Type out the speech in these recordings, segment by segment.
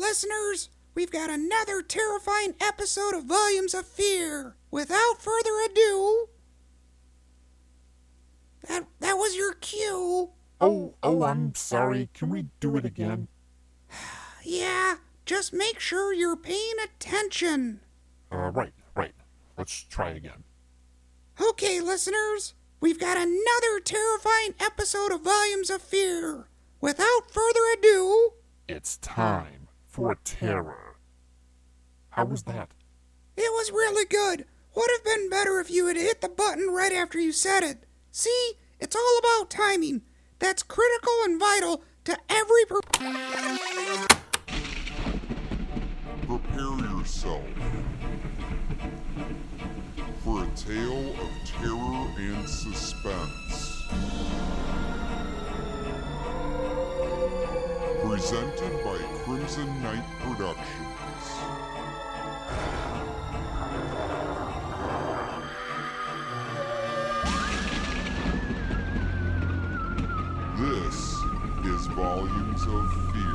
listeners, we've got another terrifying episode of Volumes of Fear. Without further ado, that that was your cue. Oh, oh, I'm sorry. Can we do it again? Yeah, just make sure you're paying attention. Uh, right, right. Let's try again. Okay, listeners, we've got another terrifying episode of Volumes of Fear. Without further ado, It's time for terror. How was that? it was really good. Would have been better if you had hit the button right after you said it. See, it's all about timing. That's critical and vital to every. Per- Prepare yourself for a tale of terror and suspense. Presented by Crimson Knight Productions. This is Volumes of Fear.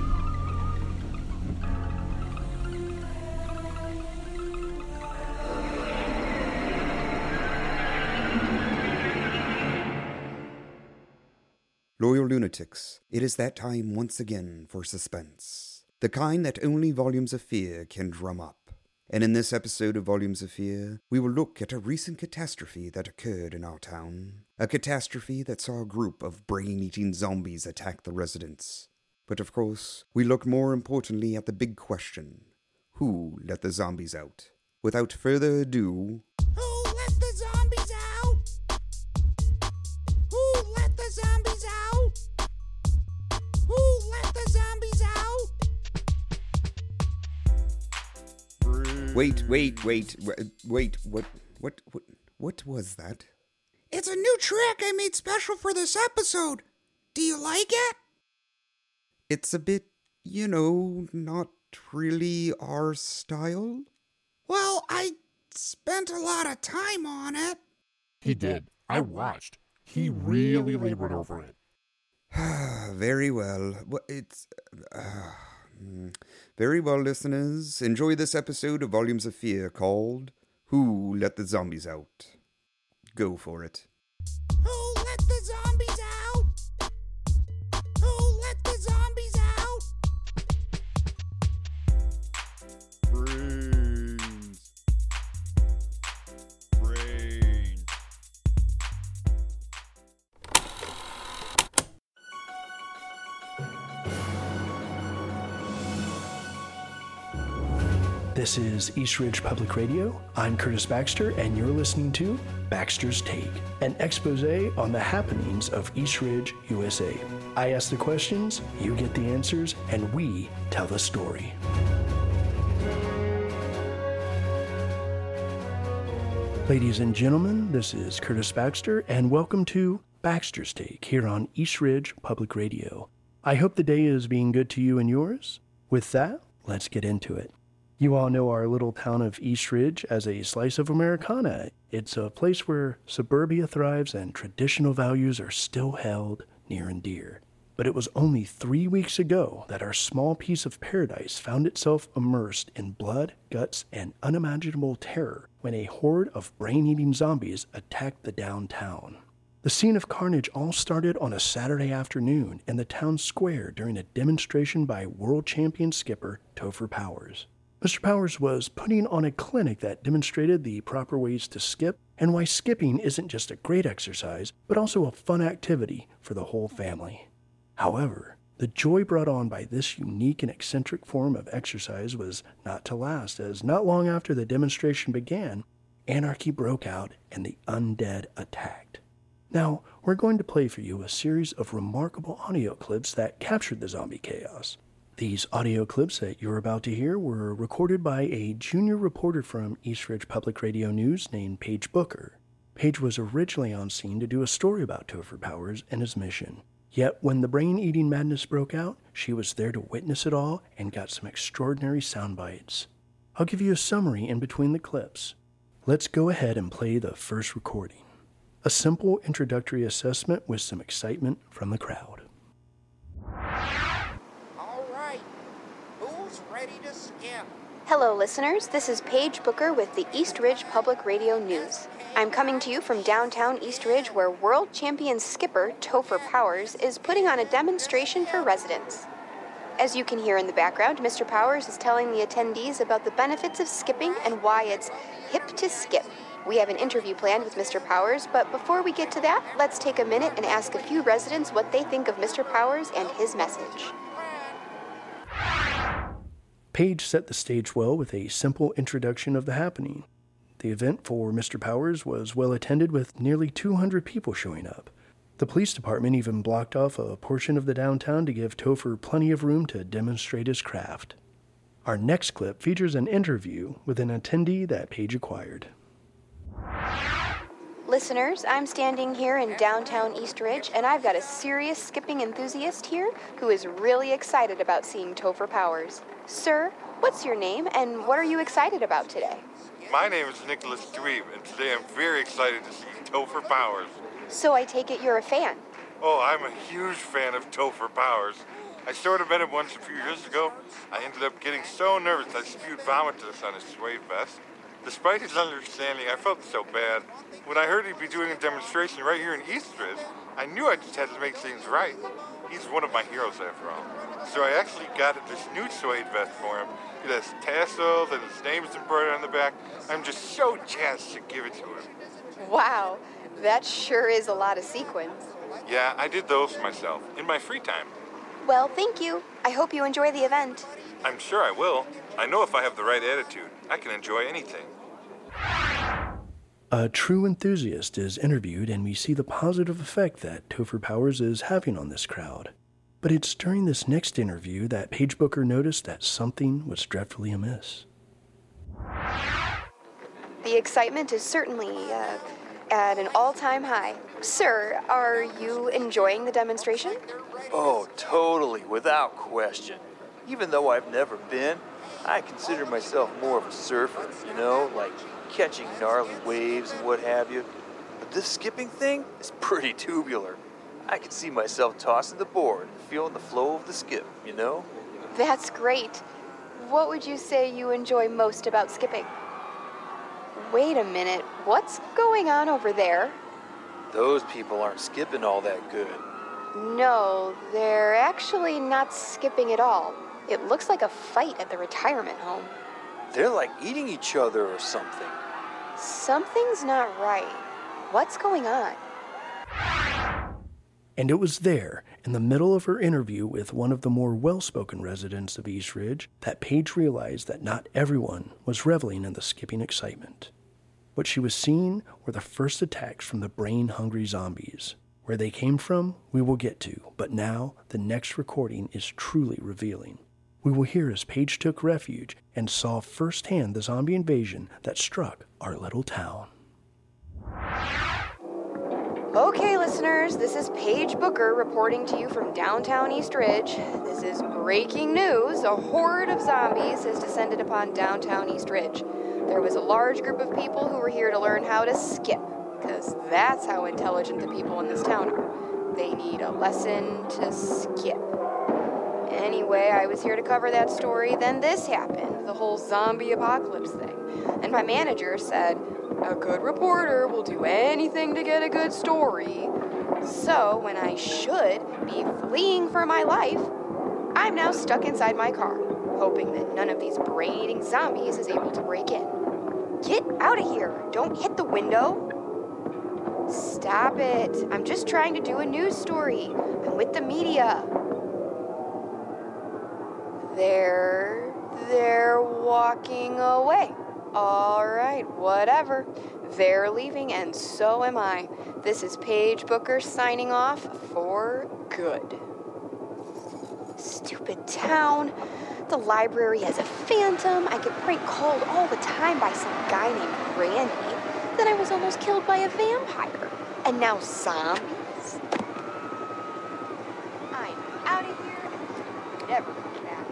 Loyal lunatics, it is that time once again for suspense. The kind that only Volumes of Fear can drum up. And in this episode of Volumes of Fear, we will look at a recent catastrophe that occurred in our town. A catastrophe that saw a group of brain eating zombies attack the residents. But of course, we look more importantly at the big question who let the zombies out? Without further ado, wait, wait, wait, wait, what, what, what, what was that? It's a new track I made special for this episode. Do you like it? It's a bit, you know, not really our style. Well, I spent a lot of time on it. He did. I watched. He really labored over it. very well. It's. Uh. Mm. very well, listeners. Enjoy this episode of Volumes of Fear called Who Let the Zombies Out? Go for it. This is East Ridge Public Radio. I'm Curtis Baxter, and you're listening to Baxter's Take, an expose on the happenings of East Ridge, USA. I ask the questions, you get the answers, and we tell the story. Ladies and gentlemen, this is Curtis Baxter, and welcome to Baxter's Take here on East Ridge Public Radio. I hope the day is being good to you and yours. With that, let's get into it. You all know our little town of East Ridge as a slice of Americana. It's a place where suburbia thrives and traditional values are still held near and dear. But it was only three weeks ago that our small piece of paradise found itself immersed in blood, guts, and unimaginable terror when a horde of brain eating zombies attacked the downtown. The scene of carnage all started on a Saturday afternoon in the town square during a demonstration by world champion skipper Topher Powers. Mr. Powers was putting on a clinic that demonstrated the proper ways to skip and why skipping isn't just a great exercise, but also a fun activity for the whole family. However, the joy brought on by this unique and eccentric form of exercise was not to last, as not long after the demonstration began, anarchy broke out and the undead attacked. Now, we're going to play for you a series of remarkable audio clips that captured the zombie chaos. These audio clips that you're about to hear were recorded by a junior reporter from East Ridge Public Radio News named Paige Booker. Paige was originally on scene to do a story about Topher Powers and his mission. Yet, when the brain eating madness broke out, she was there to witness it all and got some extraordinary sound bites. I'll give you a summary in between the clips. Let's go ahead and play the first recording. A simple introductory assessment with some excitement from the crowd. All right. Who's ready Hello, listeners. This is Paige Booker with the East Ridge Public Radio News. I'm coming to you from downtown East Ridge, where world champion skipper Topher Powers is putting on a demonstration for residents. As you can hear in the background, Mr. Powers is telling the attendees about the benefits of skipping and why it's hip to skip. We have an interview planned with Mr. Powers, but before we get to that, let's take a minute and ask a few residents what they think of Mr. Powers and his message. Paige set the stage well with a simple introduction of the happening. The event for Mr. Powers was well attended with nearly 200 people showing up. The police department even blocked off a portion of the downtown to give Topher plenty of room to demonstrate his craft. Our next clip features an interview with an attendee that Paige acquired. Listeners, I'm standing here in downtown East Ridge, and I've got a serious skipping enthusiast here who is really excited about seeing Topher Powers. Sir, what's your name, and what are you excited about today? My name is Nicholas Dweeb, and today I'm very excited to see Topher Powers. So I take it you're a fan. Oh, I'm a huge fan of Topher Powers. I sort of met him once a few years ago. I ended up getting so nervous I spewed vomitus on his suede vest. Despite his understanding, I felt so bad. When I heard he'd be doing a demonstration right here in Eastridge, I knew I just had to make things right. He's one of my heroes after all. So I actually got this new suede vest for him. It has tassels and his name is embroidered on the back. I'm just so jazzed to give it to him. Wow, that sure is a lot of sequins. Yeah, I did those myself in my free time. Well, thank you. I hope you enjoy the event. I'm sure I will. I know if I have the right attitude, I can enjoy anything. A true enthusiast is interviewed, and we see the positive effect that Topher Powers is having on this crowd. But it's during this next interview that Paige Booker noticed that something was dreadfully amiss. The excitement is certainly uh, at an all time high. Sir, are you enjoying the demonstration? Oh, totally, without question. Even though I've never been, I consider myself more of a surfer, you know, like catching gnarly waves and what have you. But this skipping thing is pretty tubular. I can see myself tossing the board and feeling the flow of the skip, you know? That's great. What would you say you enjoy most about skipping? Wait a minute, what's going on over there? Those people aren't skipping all that good. No, they're actually not skipping at all. It looks like a fight at the retirement home. They're like eating each other or something. Something's not right. What's going on? And it was there, in the middle of her interview with one of the more well spoken residents of East Ridge, that Paige realized that not everyone was reveling in the skipping excitement. What she was seeing were the first attacks from the brain hungry zombies. Where they came from, we will get to, but now the next recording is truly revealing. We will hear as Paige took refuge and saw firsthand the zombie invasion that struck our little town. Okay, listeners, this is Paige Booker reporting to you from downtown East Ridge. This is breaking news. A horde of zombies has descended upon downtown East Ridge. There was a large group of people who were here to learn how to skip, because that's how intelligent the people in this town are. They need a lesson to skip. Anyway, I was here to cover that story, then this happened the whole zombie apocalypse thing. And my manager said, A good reporter will do anything to get a good story. So, when I should be fleeing for my life, I'm now stuck inside my car, hoping that none of these brain eating zombies is able to break in. Get out of here! Don't hit the window! Stop it! I'm just trying to do a news story. I'm with the media. They're. they're walking away. All right, whatever. They're leaving, and so am I. This is Paige Booker signing off for good. Stupid town. The library has a phantom. I get prank called all the time by some guy named Randy. Then I was almost killed by a vampire. And now zombies? I'm out of here and never coming back.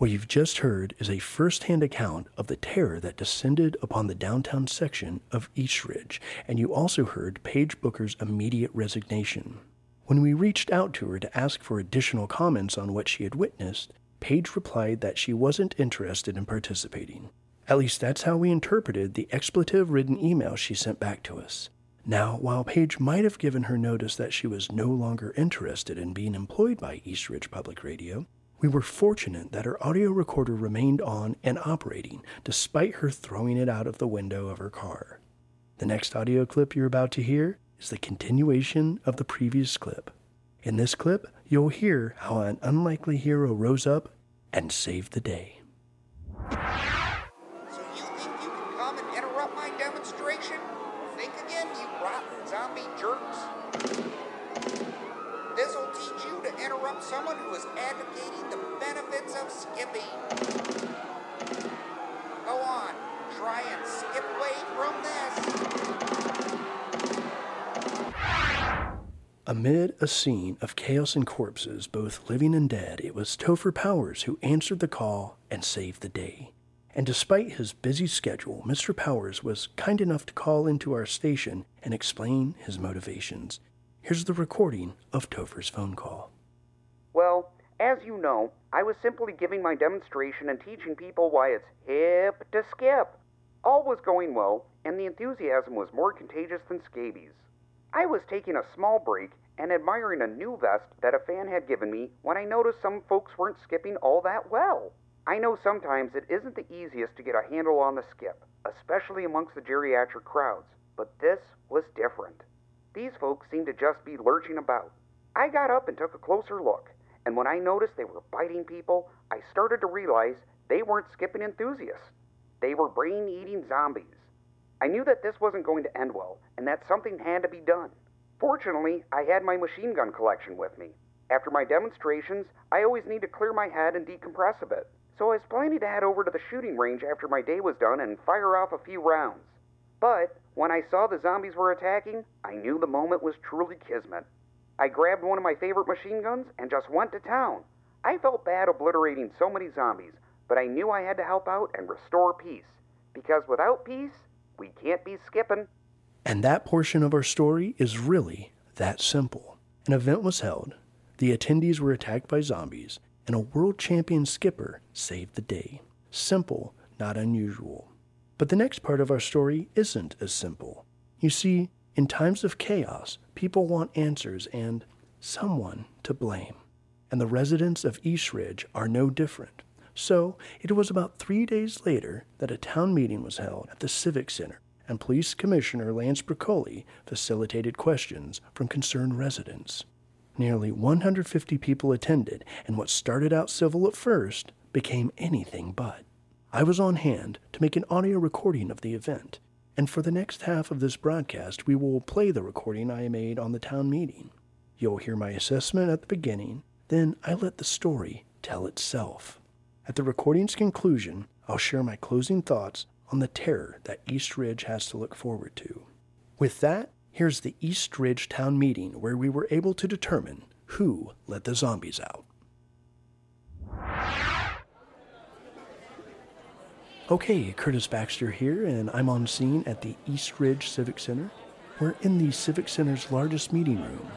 What you've just heard is a first hand account of the terror that descended upon the downtown section of East Ridge, and you also heard Paige Booker's immediate resignation. When we reached out to her to ask for additional comments on what she had witnessed, Paige replied that she wasn't interested in participating. At least that's how we interpreted the expletive ridden email she sent back to us. Now, while Paige might have given her notice that she was no longer interested in being employed by East Ridge Public Radio, we were fortunate that her audio recorder remained on and operating despite her throwing it out of the window of her car. The next audio clip you're about to hear is the continuation of the previous clip. In this clip, you'll hear how an unlikely hero rose up and saved the day. Amid a scene of chaos and corpses, both living and dead, it was Topher Powers who answered the call and saved the day. And despite his busy schedule, Mr. Powers was kind enough to call into our station and explain his motivations. Here's the recording of Topher's phone call. Well, as you know, I was simply giving my demonstration and teaching people why it's hip to skip. All was going well, and the enthusiasm was more contagious than scabies. I was taking a small break and admiring a new vest that a fan had given me when I noticed some folks weren't skipping all that well. I know sometimes it isn't the easiest to get a handle on the skip, especially amongst the geriatric crowds, but this was different. These folks seemed to just be lurching about. I got up and took a closer look, and when I noticed they were biting people, I started to realize they weren't skipping enthusiasts. They were brain eating zombies. I knew that this wasn't going to end well, and that something had to be done. Fortunately, I had my machine gun collection with me. After my demonstrations, I always need to clear my head and decompress a bit, so I was planning to head over to the shooting range after my day was done and fire off a few rounds. But when I saw the zombies were attacking, I knew the moment was truly kismet. I grabbed one of my favorite machine guns and just went to town. I felt bad obliterating so many zombies, but I knew I had to help out and restore peace. Because without peace, we can't be skipping. And that portion of our story is really that simple. An event was held, the attendees were attacked by zombies, and a world champion skipper saved the day. Simple, not unusual. But the next part of our story isn't as simple. You see, in times of chaos, people want answers and someone to blame. And the residents of East Ridge are no different. So, it was about three days later that a town meeting was held at the Civic Center, and Police Commissioner Lance Broccoli facilitated questions from concerned residents. Nearly 150 people attended, and what started out civil at first became anything but. I was on hand to make an audio recording of the event, and for the next half of this broadcast, we will play the recording I made on the town meeting. You'll hear my assessment at the beginning, then I let the story tell itself. At the recording's conclusion, I'll share my closing thoughts on the terror that East Ridge has to look forward to. With that, here's the East Ridge town meeting where we were able to determine who let the zombies out. Okay, Curtis Baxter here, and I'm on scene at the East Ridge Civic Center. We're in the Civic Center's largest meeting room.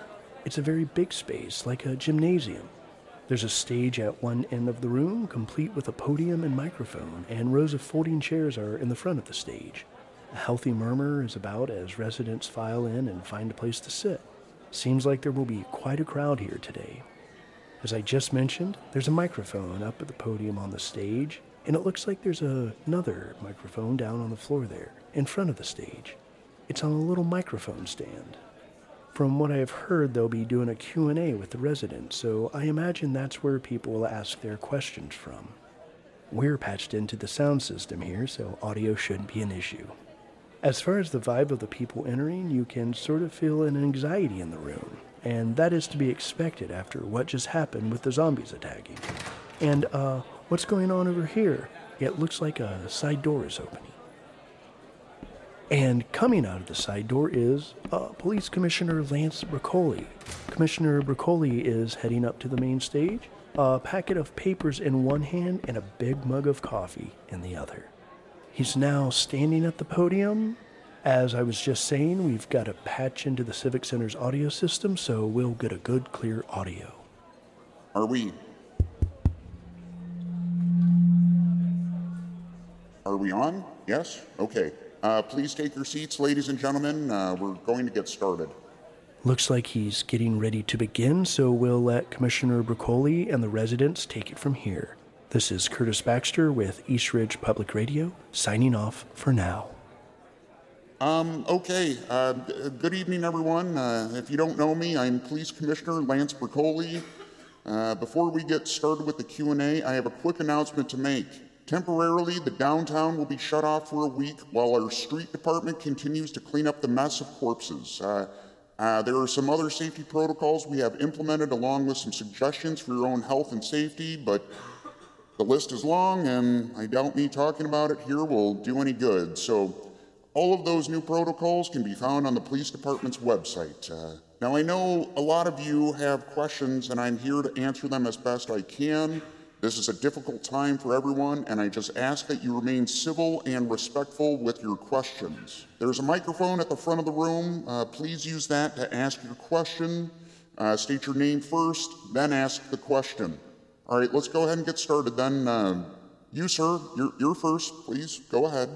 It's a very big space, like a gymnasium. There's a stage at one end of the room, complete with a podium and microphone, and rows of folding chairs are in the front of the stage. A healthy murmur is about as residents file in and find a place to sit. Seems like there will be quite a crowd here today. As I just mentioned, there's a microphone up at the podium on the stage, and it looks like there's a, another microphone down on the floor there, in front of the stage. It's on a little microphone stand. From what I have heard, they'll be doing a Q&A with the residents, so I imagine that's where people will ask their questions from. We're patched into the sound system here, so audio shouldn't be an issue. As far as the vibe of the people entering, you can sort of feel an anxiety in the room, and that is to be expected after what just happened with the zombies attacking. And, uh, what's going on over here? It looks like a side door is opening. And coming out of the side door is uh, Police Commissioner Lance Broccoli. Commissioner Broccoli is heading up to the main stage, a packet of papers in one hand and a big mug of coffee in the other. He's now standing at the podium, As I was just saying, we've got a patch into the Civic Center's audio system, so we'll get a good, clear audio. Are we? Are we on? Yes? Okay. Uh, please take your seats, ladies and gentlemen. Uh, we're going to get started. Looks like he's getting ready to begin, so we'll let Commissioner Broccoli and the residents take it from here. This is Curtis Baxter with East Ridge Public Radio, signing off for now. Um, okay. Uh, good evening, everyone. Uh, if you don't know me, I'm Police Commissioner Lance Broccoli. Uh, before we get started with the Q&A, I have a quick announcement to make. Temporarily, the downtown will be shut off for a week while our street department continues to clean up the mess of corpses. Uh, uh, there are some other safety protocols we have implemented along with some suggestions for your own health and safety, but the list is long, and I doubt me talking about it here will do any good. So, all of those new protocols can be found on the police department's website. Uh, now, I know a lot of you have questions, and I'm here to answer them as best I can. This is a difficult time for everyone, and I just ask that you remain civil and respectful with your questions. There's a microphone at the front of the room. Uh, please use that to ask your question. Uh, state your name first, then ask the question. All right, let's go ahead and get started then. Uh, you, sir, you're, you're first. Please go ahead.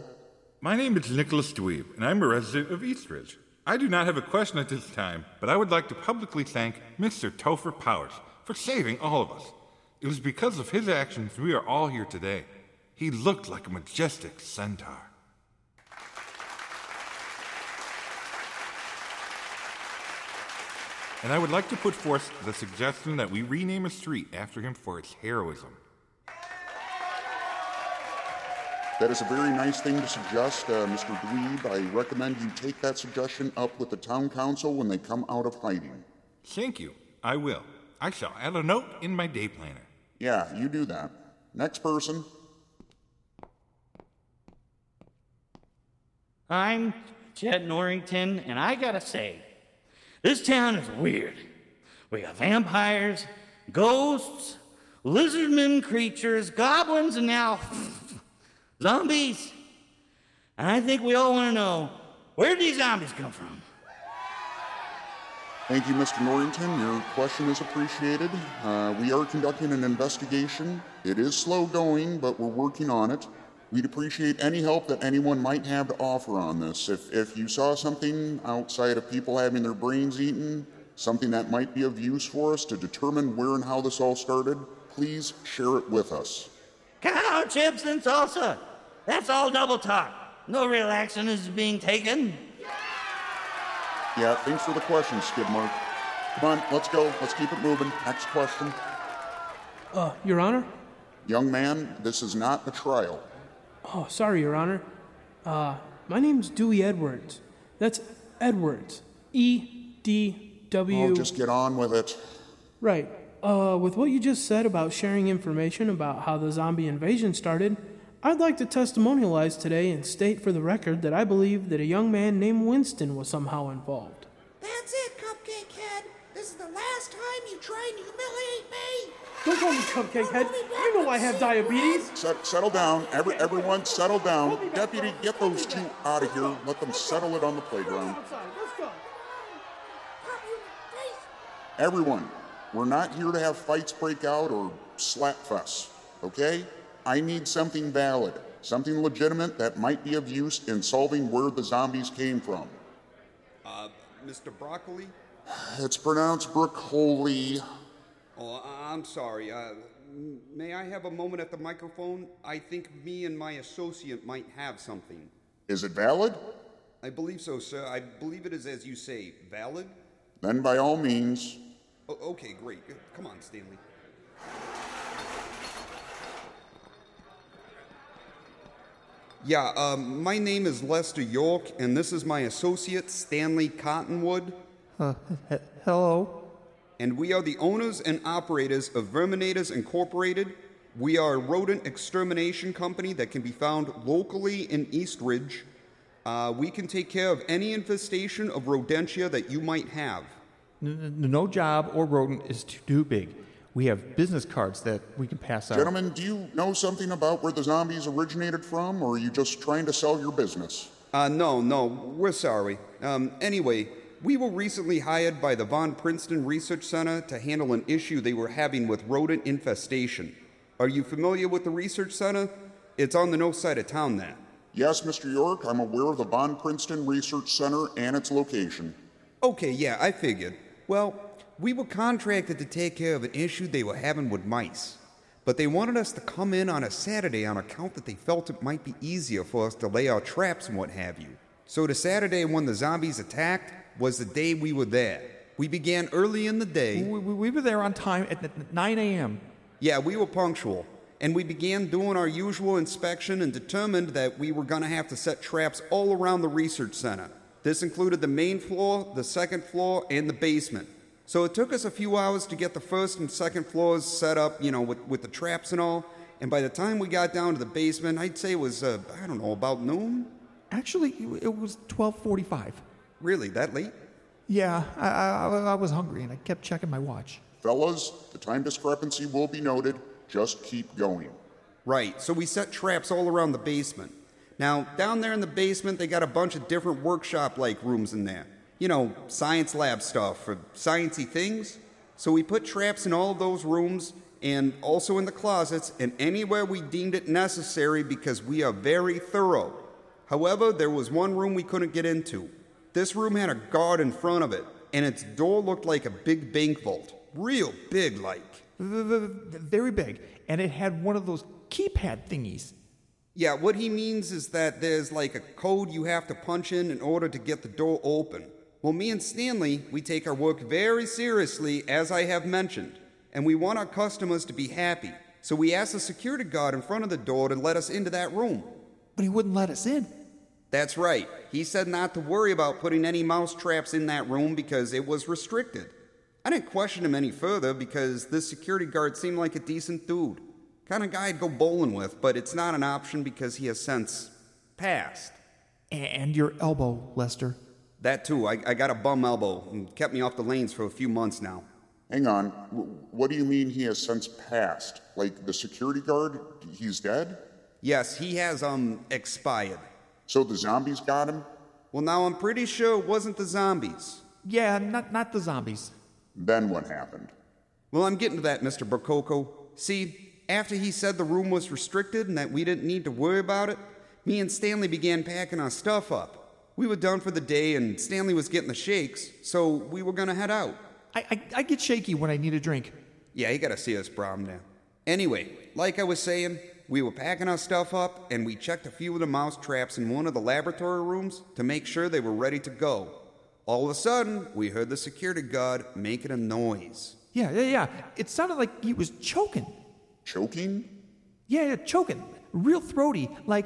My name is Nicholas Dweeb, and I'm a resident of Eastridge. I do not have a question at this time, but I would like to publicly thank Mr. Topher Powers for saving all of us. It was because of his actions we are all here today. He looked like a majestic centaur. And I would like to put forth the suggestion that we rename a street after him for its heroism. That is a very nice thing to suggest, uh, Mr. Dweeb. I recommend you take that suggestion up with the town council when they come out of hiding. Thank you. I will. I shall add a note in my day planner. Yeah, you do that. Next person. I'm Chet Norrington, and I gotta say, this town is weird. We got vampires, ghosts, lizardmen creatures, goblins, and now zombies. And I think we all want to know where did these zombies come from? Thank you, Mr. Norrington. Your question is appreciated. Uh, we are conducting an investigation. It is slow going, but we're working on it. We'd appreciate any help that anyone might have to offer on this. If, if you saw something outside of people having their brains eaten, something that might be of use for us to determine where and how this all started, please share it with us. Cow chips and salsa. That's all double talk. No real action is being taken. Yeah, thanks for the question, Skidmark. Come on, let's go. Let's keep it moving. Next question. Uh, Your Honor? Young man, this is not a trial. Oh, sorry, Your Honor. Uh, my name's Dewey Edwards. That's Edwards. E D W. Oh, just get on with it. Right. Uh, with what you just said about sharing information about how the zombie invasion started, I'd like to testimonialize today and state for the record that I believe that a young man named Winston was somehow involved. That's it, Cupcake Head. This is the last time you try and humiliate me. Don't call me Cupcake Head. You know I have diabetes. Set, settle down. Every, everyone, settle down. Deputy, get those two out of here. Let them settle it on the playground. Outside, let's go. Everyone, we're not here to have fights break out or slap fuss, okay? I need something valid, something legitimate that might be of use in solving where the zombies came from. Uh, Mr. Broccoli? It's pronounced broccoli. Oh, I'm sorry. Uh, may I have a moment at the microphone? I think me and my associate might have something. Is it valid? I believe so, sir. I believe it is as you say, valid? Then by all means, O- okay, great. Come on, Stanley. Yeah, um, my name is Lester York, and this is my associate, Stanley Cottonwood. Uh, he- hello? and we are the owners and operators of Verminators Incorporated. We are a rodent extermination company that can be found locally in Eastridge. Uh, we can take care of any infestation of rodentia that you might have. N- n- no job or rodent is too, too big. We have business cards that we can pass out. gentlemen, do you know something about where the zombies originated from, or are you just trying to sell your business? Uh, no, no, we're sorry. Um, anyway, we were recently hired by the Von Princeton Research Center to handle an issue they were having with rodent infestation. Are you familiar with the Research Center? It's on the north side of town there. Yes, Mr. York, I'm aware of the Von Princeton Research Center and its location. Okay, yeah, I figured. Well, we were contracted to take care of an issue they were having with mice. But they wanted us to come in on a Saturday on account that they felt it might be easier for us to lay our traps and what have you. So the Saturday when the zombies attacked was the day we were there. We began early in the day. We, we, we were there on time at 9 a.m. Yeah, we were punctual. And we began doing our usual inspection and determined that we were going to have to set traps all around the research center. This included the main floor, the second floor, and the basement. So it took us a few hours to get the first and second floors set up, you know, with, with the traps and all. And by the time we got down to the basement, I'd say it was, uh, I don't know, about noon? Actually, it was 12:45. Really, that late? Yeah, I, I, I was hungry and I kept checking my watch. Fellas, the time discrepancy will be noted. Just keep going. Right, so we set traps all around the basement. Now, down there in the basement, they got a bunch of different workshop like rooms in there. You know, science lab stuff for sciencey things. So we put traps in all of those rooms and also in the closets and anywhere we deemed it necessary because we are very thorough. However, there was one room we couldn't get into. This room had a guard in front of it, and its door looked like a big bank vault. Real big, like. Very big. And it had one of those keypad thingies. Yeah, what he means is that there's like a code you have to punch in in order to get the door open. Well, me and Stanley, we take our work very seriously, as I have mentioned, and we want our customers to be happy. So we asked the security guard in front of the door to let us into that room. But he wouldn't let us in. That's right. He said not to worry about putting any mouse traps in that room because it was restricted. I didn't question him any further because this security guard seemed like a decent dude. Kind of guy I'd go bowling with, but it's not an option because he has since passed. And your elbow, Lester. That too. I, I got a bum elbow and kept me off the lanes for a few months now. Hang on. W- What do you mean he has since passed? Like the security guard? He's dead? Yes, he has, um, expired. So the zombies got him? Well, now I'm pretty sure it wasn't the zombies. Yeah, not, not the zombies. Then what happened? Well, I'm getting to that, Mr. Burkoko. See, after he said the room was restricted and that we didn't need to worry about it, me and Stanley began packing our stuff up. We were done for the day, and Stanley was getting the shakes, so we were gonna head out. I, I, I get shaky when I need a drink. Yeah, you gotta see us, Brom, now. Anyway, like I was saying, we were packing our stuff up, and we checked a few of the mouse traps in one of the laboratory rooms to make sure they were ready to go. All of a sudden, we heard the security guard making a noise. Yeah, yeah, yeah. It sounded like he was choking. Choking? Yeah, yeah, choking. Real throaty, like.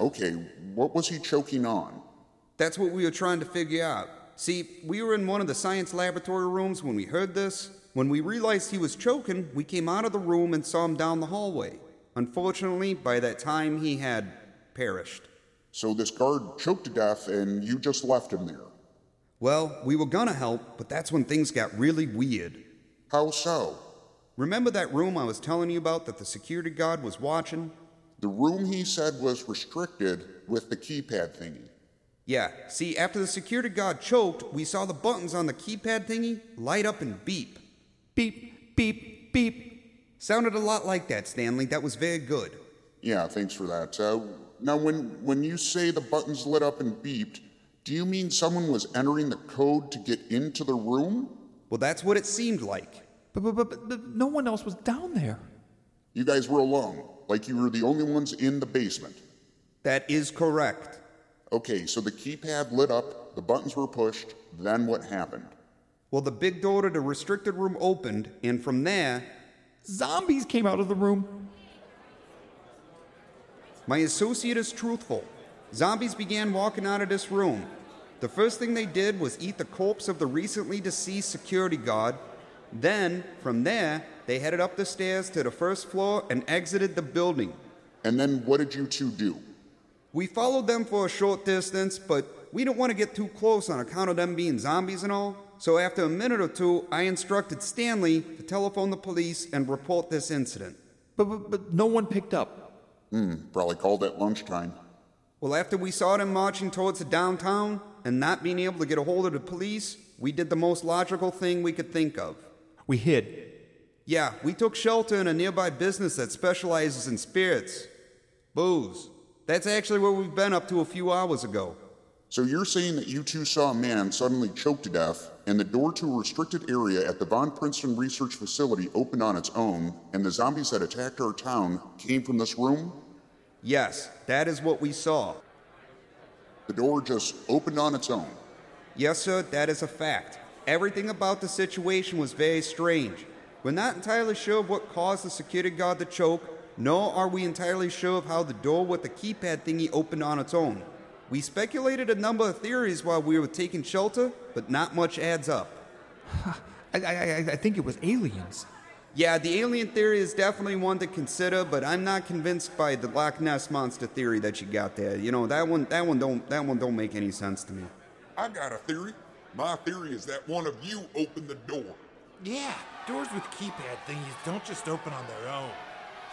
Okay, what was he choking on? That's what we were trying to figure out. See, we were in one of the science laboratory rooms when we heard this. When we realized he was choking, we came out of the room and saw him down the hallway. Unfortunately, by that time, he had perished. So this guard choked to death and you just left him there. Well, we were gonna help, but that's when things got really weird. How so? Remember that room I was telling you about that the security guard was watching? The room he said was restricted with the keypad thingy. Yeah, see, after the security guard choked, we saw the buttons on the keypad thingy light up and beep. Beep, beep, beep. Sounded a lot like that, Stanley. That was very good. Yeah, thanks for that. Uh, now, when, when you say the buttons lit up and beeped, do you mean someone was entering the code to get into the room? Well, that's what it seemed like. But, but, but, but no one else was down there. You guys were alone, like you were the only ones in the basement. That is correct. Okay, so the keypad lit up, the buttons were pushed, then what happened? Well, the big door to the restricted room opened, and from there, Zombies came out of the room. my associate is truthful. Zombies began walking out of this room. The first thing they did was eat the corpse of the recently deceased security guard. Then, from there, they headed up the stairs to the first floor and exited the building. And then what did you two do? We followed them for a short distance, but we didn't want to get too close on account of them being zombies and all. So after a minute or two, I instructed Stanley to telephone the police and report this incident. But, but, but no one picked up. Hmm, probably called at lunchtime. Well, after we saw them marching towards the downtown and not being able to get a hold of the police, we did the most logical thing we could think of. We hid. Yeah, we took shelter in a nearby business that specializes in spirits. Booze. That's actually where we've been up to a few hours ago. So you're saying that you two saw a man suddenly choke to death, and the door to a restricted area at the Von Princeton Research Facility opened on its own, and the zombies that attacked our town came from this room? Yes, that is what we saw. The door just opened on its own. Yes, sir, that is a fact. Everything about the situation was very strange. We're not entirely sure of what caused the security guard to choke, nor are we entirely sure of how the door with the keypad thingy opened on its own. We speculated a number of theories while we were taking shelter, but not much adds up. I, I, I think it was aliens. Yeah, the alien theory is definitely one to consider, but I'm not convinced by the Loch Ness monster theory that you got there. You know that one, that one don't, that one don't make any sense to me. I got a theory. My theory is that one of you opened the door. Yeah, doors with keypad thingies don't just open on their own.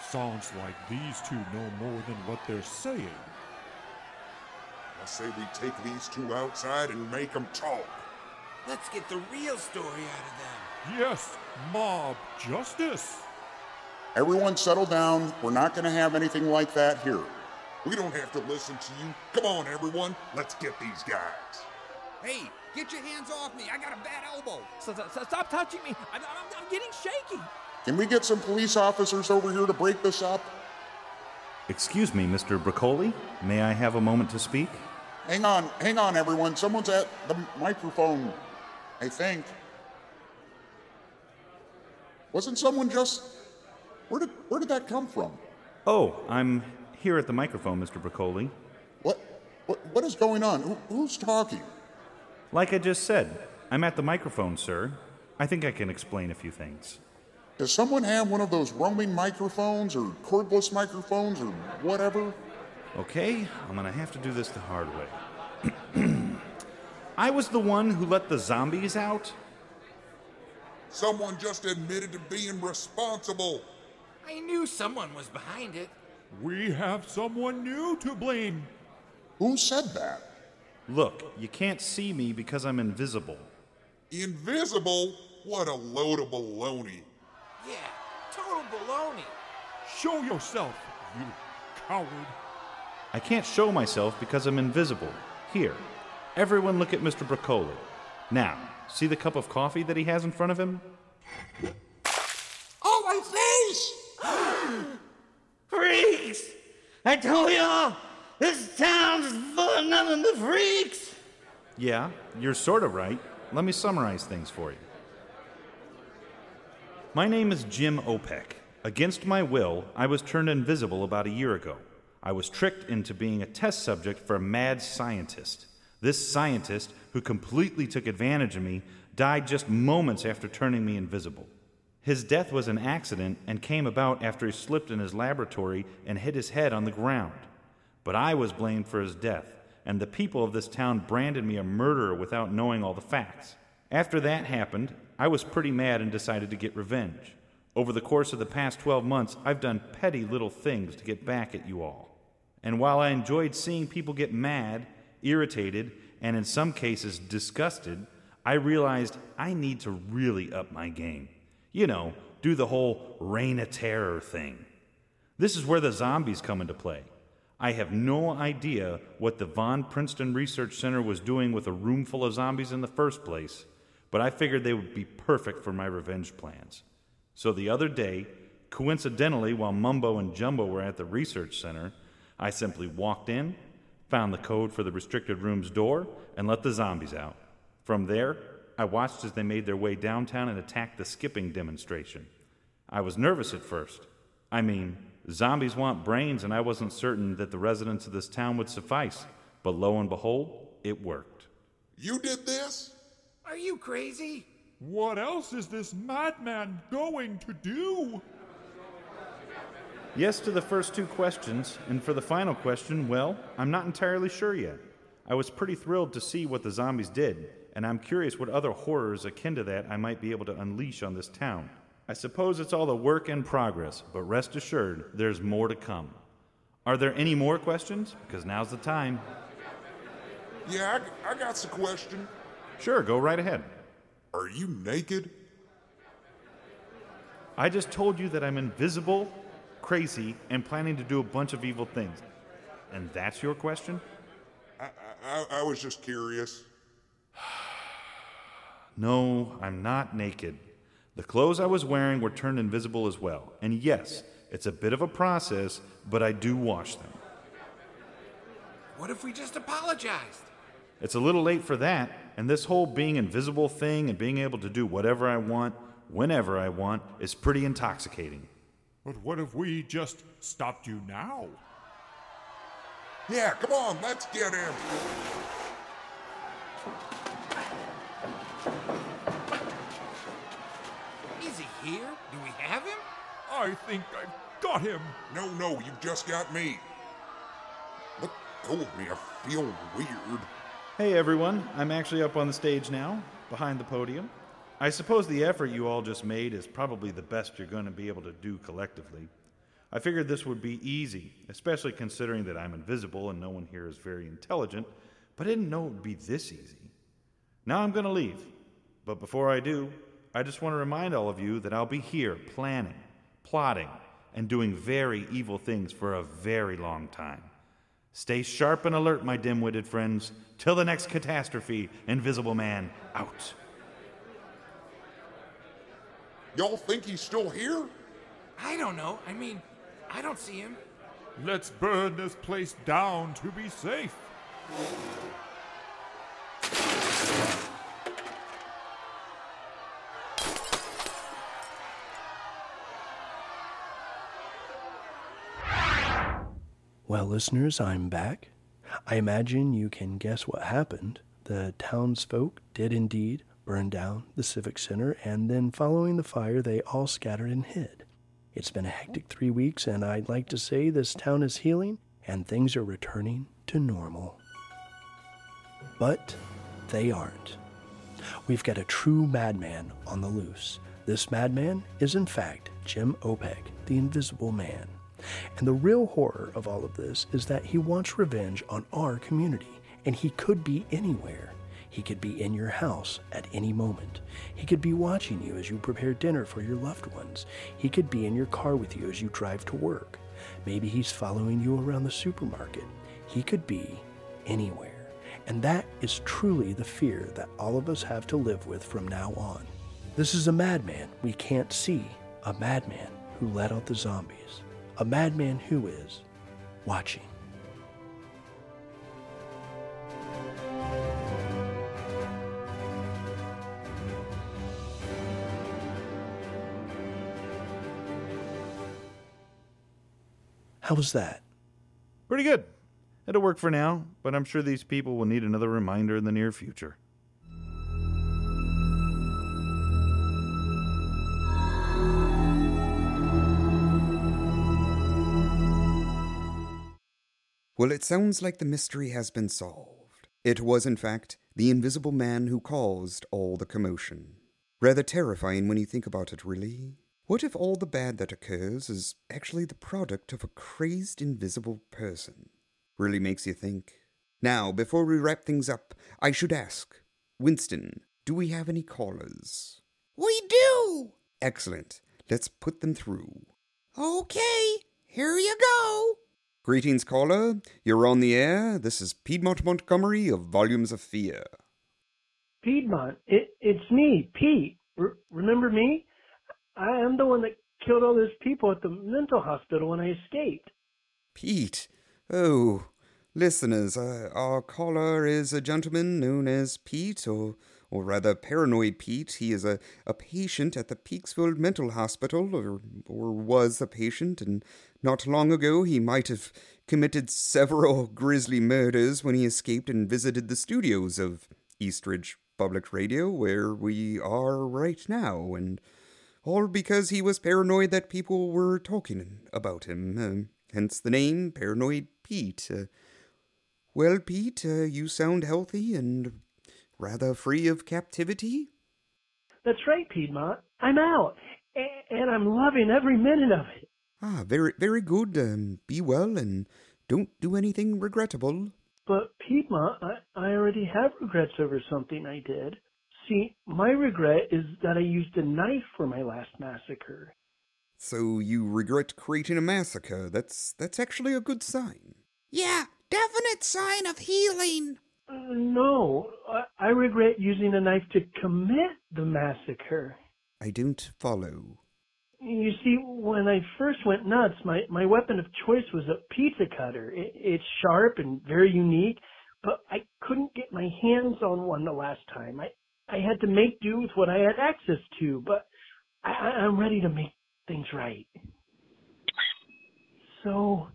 Sounds like these two know more than what they're saying. I say we take these two outside and make them talk. Let's get the real story out of them. Yes, mob justice. Everyone settle down. We're not going to have anything like that here. We don't have to listen to you. Come on, everyone. Let's get these guys. Hey, get your hands off me. I got a bad elbow. Stop, stop, stop touching me. I'm, I'm, I'm getting shaky. Can we get some police officers over here to break this up? Excuse me, Mr. Broccoli. May I have a moment to speak? Hang on, hang on, everyone. Someone's at the microphone, I think. Wasn't someone just. Where did, where did that come from? Oh, I'm here at the microphone, Mr. Broccoli. What, what, what is going on? Who, who's talking? Like I just said, I'm at the microphone, sir. I think I can explain a few things. Does someone have one of those roaming microphones or cordless microphones or whatever? Okay, I'm gonna have to do this the hard way. I was the one who let the zombies out. Someone just admitted to being responsible. I knew someone was behind it. We have someone new to blame. Who said that? Look, you can't see me because I'm invisible. Invisible? What a load of baloney. Yeah, total baloney. Show yourself, you coward. I can't show myself because I'm invisible. Here, everyone look at Mr. Broccoli. Now, see the cup of coffee that he has in front of him? Oh, my face! Freaks! I told y'all, this town's full of nothing but freaks! Yeah, you're sort of right. Let me summarize things for you. My name is Jim Opek. Against my will, I was turned invisible about a year ago. I was tricked into being a test subject for a mad scientist. This scientist, who completely took advantage of me, died just moments after turning me invisible. His death was an accident and came about after he slipped in his laboratory and hit his head on the ground. But I was blamed for his death, and the people of this town branded me a murderer without knowing all the facts. After that happened, I was pretty mad and decided to get revenge. Over the course of the past 12 months, I've done petty little things to get back at you all. And while I enjoyed seeing people get mad, irritated, and in some cases disgusted, I realized I need to really up my game. You know, do the whole reign of terror thing. This is where the zombies come into play. I have no idea what the Von Princeton Research Center was doing with a room full of zombies in the first place, but I figured they would be perfect for my revenge plans. So the other day, coincidentally, while Mumbo and Jumbo were at the research center, I simply walked in, found the code for the restricted room's door, and let the zombies out. From there, I watched as they made their way downtown and attacked the skipping demonstration. I was nervous at first. I mean, zombies want brains, and I wasn't certain that the residents of this town would suffice. But lo and behold, it worked. You did this? Are you crazy? What else is this madman going to do? Yes to the first two questions, and for the final question, well, I'm not entirely sure yet. I was pretty thrilled to see what the zombies did, and I'm curious what other horrors akin to that I might be able to unleash on this town. I suppose it's all a work in progress, but rest assured, there's more to come. Are there any more questions? Because now's the time. Yeah, I, I got a question. Sure, go right ahead. Are you naked? I just told you that I'm invisible, crazy, and planning to do a bunch of evil things. And that's your question? I, I, I was just curious. No, I'm not naked. The clothes I was wearing were turned invisible as well. And yes, it's a bit of a process, but I do wash them. What if we just apologized? It's a little late for that, and this whole being invisible thing and being able to do whatever I want, whenever I want, is pretty intoxicating. But what if we just stopped you now? Yeah, come on, let's get him. Is he here? Do we have him? I think I've got him. No, no, you've just got me. Let go of me, I feel weird. Hey everyone, I'm actually up on the stage now, behind the podium. I suppose the effort you all just made is probably the best you're going to be able to do collectively. I figured this would be easy, especially considering that I'm invisible and no one here is very intelligent, but I didn't know it would be this easy. Now I'm going to leave, but before I do, I just want to remind all of you that I'll be here planning, plotting, and doing very evil things for a very long time. Stay sharp and alert, my dim witted friends. Till the next catastrophe, Invisible Man out. Y'all think he's still here? I don't know. I mean, I don't see him. Let's burn this place down to be safe. Well, listeners, I'm back. I imagine you can guess what happened. The townsfolk did indeed burn down the Civic Center, and then following the fire, they all scattered and hid. It's been a hectic three weeks, and I'd like to say this town is healing and things are returning to normal. But they aren't. We've got a true madman on the loose. This madman is, in fact, Jim Opek, the Invisible Man. And the real horror of all of this is that he wants revenge on our community, and he could be anywhere. He could be in your house at any moment. He could be watching you as you prepare dinner for your loved ones. He could be in your car with you as you drive to work. Maybe he's following you around the supermarket. He could be anywhere. And that is truly the fear that all of us have to live with from now on. This is a madman we can't see, a madman who let out the zombies a madman who is watching. How was that? Pretty good. It'll work for now, but I'm sure these people will need another reminder in the near future. Well, it sounds like the mystery has been solved. It was, in fact, the invisible man who caused all the commotion. Rather terrifying when you think about it, really. What if all the bad that occurs is actually the product of a crazed invisible person? Really makes you think. Now, before we wrap things up, I should ask Winston, do we have any callers? We do! Excellent. Let's put them through. Okay, here you go. Greetings, caller. You're on the air. This is Piedmont Montgomery of Volumes of Fear. Piedmont, it, it's me, Pete. R- remember me? I am the one that killed all those people at the mental hospital when I escaped. Pete? Oh, listeners, uh, our caller is a gentleman known as Pete, or, or rather Paranoid Pete. He is a, a patient at the Peaksville Mental Hospital, or, or was a patient, and not long ago he might have committed several grisly murders when he escaped and visited the studios of Eastridge Public Radio, where we are right now, and all because he was paranoid that people were talking about him. Uh, hence the name Paranoid Pete. Uh, well, Pete, uh, you sound healthy and rather free of captivity. That's right, Piedmont. I'm out, and I'm loving every minute of it. Ah, very, very good. Um, be well and don't do anything regrettable. But Piedmont, I, I already have regrets over something I did. See, my regret is that I used a knife for my last massacre. So you regret creating a massacre. That's that's actually a good sign. Yeah, definite sign of healing. Uh, no, I, I regret using a knife to commit the massacre. I don't follow. You see, when I first went nuts, my, my weapon of choice was a pizza cutter. It, it's sharp and very unique, but I couldn't get my hands on one the last time. I, I had to make do with what I had access to, but I, I'm ready to make things right. So,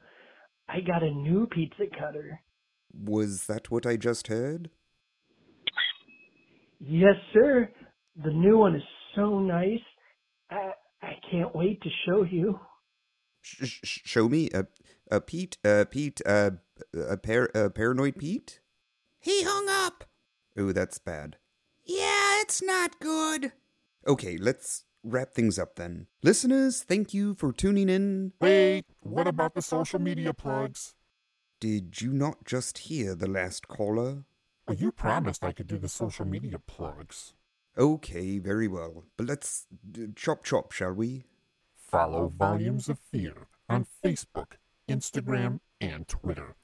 I got a new pizza cutter. Was that what I just heard? Yes, sir. The new one is so nice. I, I can't wait to show you. Sh- sh- show me, uh, uh, Pete, uh, Pete, uh, a par- uh, paranoid Pete. He hung up. Oh, that's bad. Yeah, it's not good. Okay, let's wrap things up then. Listeners, thank you for tuning in. Wait, what about the social media plugs? Did you not just hear the last caller? Well, you promised I could do the social media plugs. Okay, very well. But let's uh, chop chop, shall we? Follow Volumes of Fear on Facebook, Instagram, and Twitter.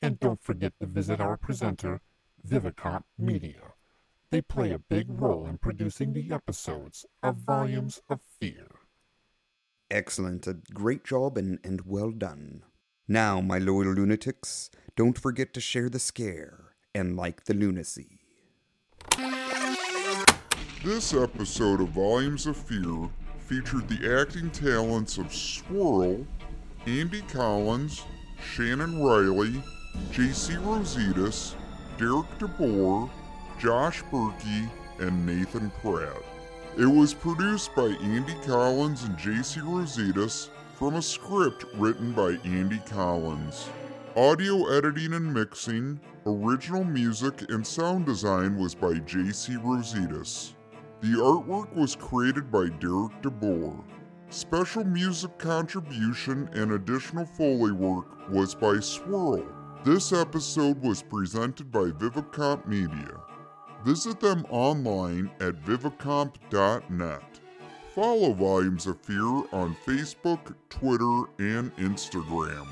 And don't forget to visit our presenter, Vivicomp Media. They play a big role in producing the episodes of Volumes of Fear. Excellent. A great job and, and well done. Now, my loyal lunatics, don't forget to share the scare and like the lunacy. This episode of Volumes of Fear featured the acting talents of Swirl, Andy Collins, Shannon Riley, J.C. Rositas, Derek DeBoer, Josh Berkey, and Nathan Pratt. It was produced by Andy Collins and J.C. Rositas from a script written by Andy Collins. Audio editing and mixing, original music, and sound design was by J.C. Rositas. The artwork was created by Derek DeBoer. Special music contribution and additional Foley work was by Swirl. This episode was presented by Vivicomp Media. Visit them online at vivicomp.net. Follow Volumes of Fear on Facebook, Twitter, and Instagram.